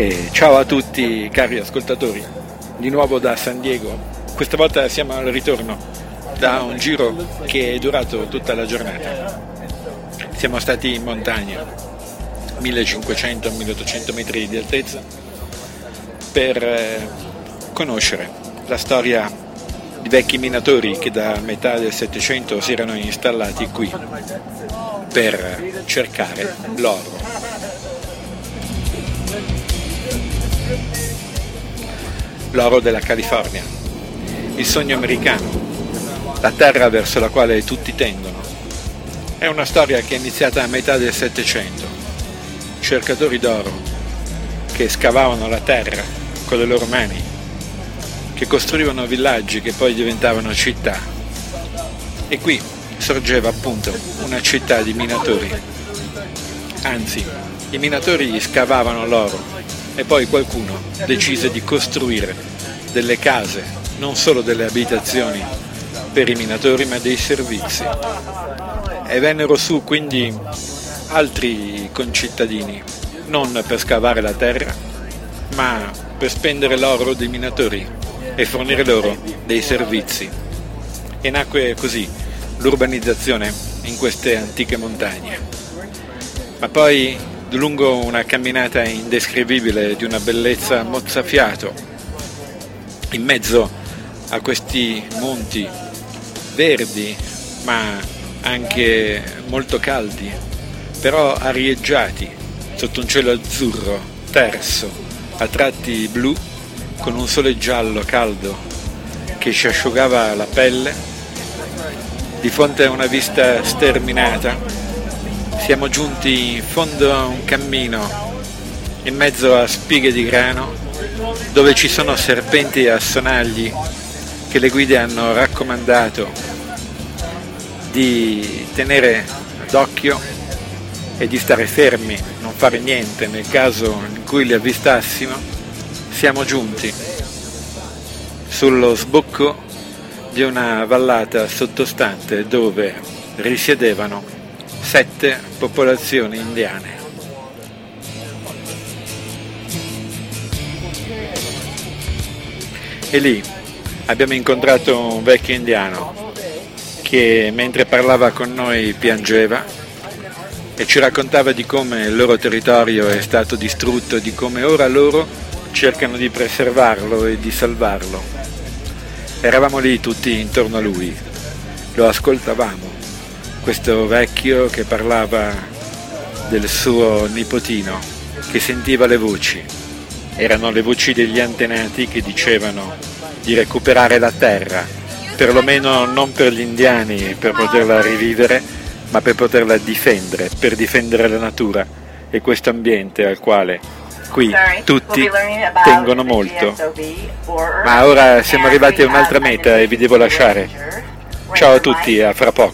E ciao a tutti cari ascoltatori, di nuovo da San Diego. Questa volta siamo al ritorno da un giro che è durato tutta la giornata. Siamo stati in montagna, 1500-1800 metri di altezza, per eh, conoscere la storia di vecchi minatori che da metà del Settecento si erano installati qui per cercare l'oro. L'oro della California, il sogno americano, la terra verso la quale tutti tendono. È una storia che è iniziata a metà del Settecento. Cercatori d'oro che scavavano la terra con le loro mani, che costruivano villaggi che poi diventavano città. E qui sorgeva appunto una città di minatori. Anzi, i minatori scavavano l'oro e poi qualcuno decise di costruire delle case, non solo delle abitazioni per i minatori, ma dei servizi. E vennero su quindi altri concittadini, non per scavare la terra, ma per spendere l'oro dei minatori e fornire loro dei servizi. E nacque così l'urbanizzazione in queste antiche montagne. Ma poi, lungo una camminata indescrivibile di una bellezza mozzafiato, in mezzo a questi monti verdi, ma anche molto caldi, però arieggiati sotto un cielo azzurro, terso, a tratti blu, con un sole giallo caldo che ci asciugava la pelle di fronte a una vista sterminata, siamo giunti in fondo a un cammino, in mezzo a spighe di grano, dove ci sono serpenti a sonagli che le guide hanno raccomandato di tenere d'occhio e di stare fermi, non fare niente. Nel caso in cui li avvistassimo, siamo giunti sullo sbocco di una vallata sottostante dove risiedevano sette popolazioni indiane. E lì abbiamo incontrato un vecchio indiano che mentre parlava con noi piangeva e ci raccontava di come il loro territorio è stato distrutto e di come ora loro cercano di preservarlo e di salvarlo. Eravamo lì tutti intorno a lui, lo ascoltavamo, questo vecchio che parlava del suo nipotino, che sentiva le voci. Erano le voci degli antenati che dicevano di recuperare la terra, perlomeno non per gli indiani per poterla rivivere, ma per poterla difendere, per difendere la natura e questo ambiente al quale qui tutti tengono molto. Ma ora siamo arrivati a un'altra meta e vi devo lasciare. Ciao a tutti, a fra poco.